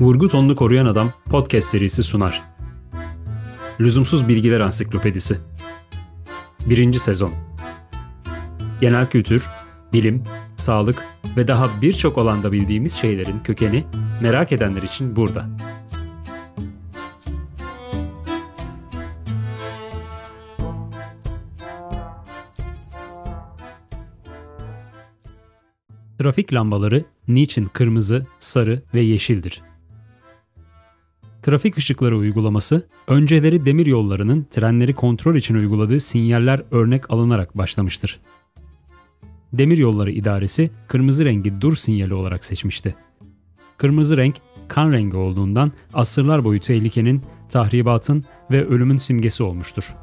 Vurgu Tonunu Koruyan Adam podcast serisi sunar. Lüzumsuz Bilgiler Ansiklopedisi 1. Sezon Genel kültür, bilim, sağlık ve daha birçok alanda bildiğimiz şeylerin kökeni merak edenler için burada. Trafik lambaları niçin kırmızı, sarı ve yeşildir? Trafik ışıkları uygulaması, önceleri demir yollarının trenleri kontrol için uyguladığı sinyaller örnek alınarak başlamıştır. Demir Yolları İdaresi kırmızı rengi dur sinyali olarak seçmişti. Kırmızı renk kan rengi olduğundan asırlar boyu tehlikenin, tahribatın ve ölümün simgesi olmuştur.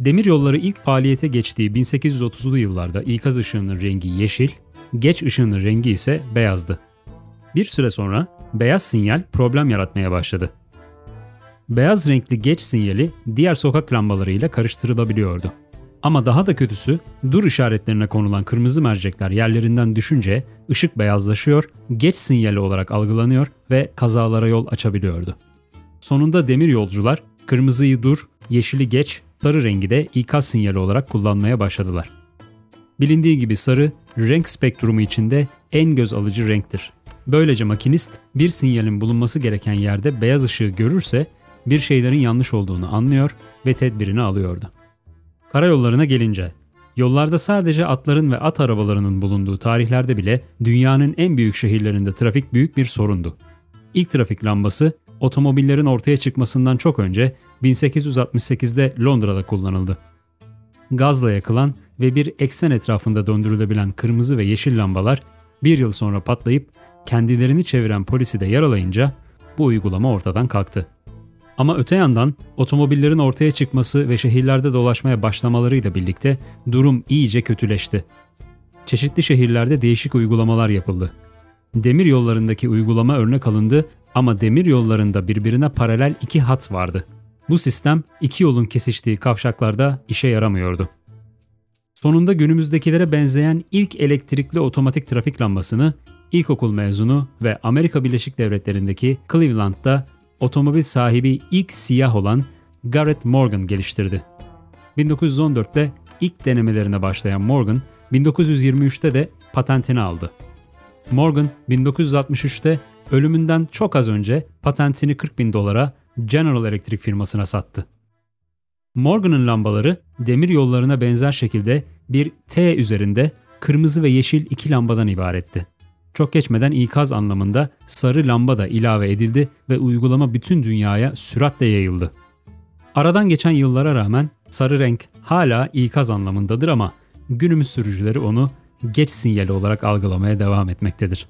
Demir yolları ilk faaliyete geçtiği 1830'lu yıllarda ikaz ışığının rengi yeşil, geç ışığının rengi ise beyazdı. Bir süre sonra beyaz sinyal problem yaratmaya başladı. Beyaz renkli geç sinyali diğer sokak lambalarıyla karıştırılabiliyordu. Ama daha da kötüsü dur işaretlerine konulan kırmızı mercekler yerlerinden düşünce ışık beyazlaşıyor, geç sinyali olarak algılanıyor ve kazalara yol açabiliyordu. Sonunda demir yolcular kırmızıyı dur, yeşili geç, sarı rengi de ikaz sinyali olarak kullanmaya başladılar. Bilindiği gibi sarı, renk spektrumu içinde en göz alıcı renktir. Böylece makinist bir sinyalin bulunması gereken yerde beyaz ışığı görürse bir şeylerin yanlış olduğunu anlıyor ve tedbirini alıyordu. Karayollarına gelince, yollarda sadece atların ve at arabalarının bulunduğu tarihlerde bile dünyanın en büyük şehirlerinde trafik büyük bir sorundu. İlk trafik lambası otomobillerin ortaya çıkmasından çok önce 1868'de Londra'da kullanıldı. Gazla yakılan ve bir eksen etrafında döndürülebilen kırmızı ve yeşil lambalar bir yıl sonra patlayıp kendilerini çeviren polisi de yaralayınca bu uygulama ortadan kalktı. Ama öte yandan otomobillerin ortaya çıkması ve şehirlerde dolaşmaya başlamalarıyla birlikte durum iyice kötüleşti. Çeşitli şehirlerde değişik uygulamalar yapıldı. Demir yollarındaki uygulama örnek alındı ama demir yollarında birbirine paralel iki hat vardı. Bu sistem iki yolun kesiştiği kavşaklarda işe yaramıyordu. Sonunda günümüzdekilere benzeyen ilk elektrikli otomatik trafik lambasını ilkokul mezunu ve Amerika Birleşik Devletleri'ndeki Cleveland'da otomobil sahibi ilk siyah olan Garrett Morgan geliştirdi. 1914'te ilk denemelerine başlayan Morgan, 1923'te de patentini aldı. Morgan, 1963'te ölümünden çok az önce patentini 40 bin dolara General Electric firmasına sattı. Morgan'ın lambaları demir yollarına benzer şekilde bir T üzerinde kırmızı ve yeşil iki lambadan ibaretti. Çok geçmeden ikaz anlamında sarı lamba da ilave edildi ve uygulama bütün dünyaya süratle yayıldı. Aradan geçen yıllara rağmen sarı renk hala ikaz anlamındadır ama günümüz sürücüleri onu geç sinyali olarak algılamaya devam etmektedir.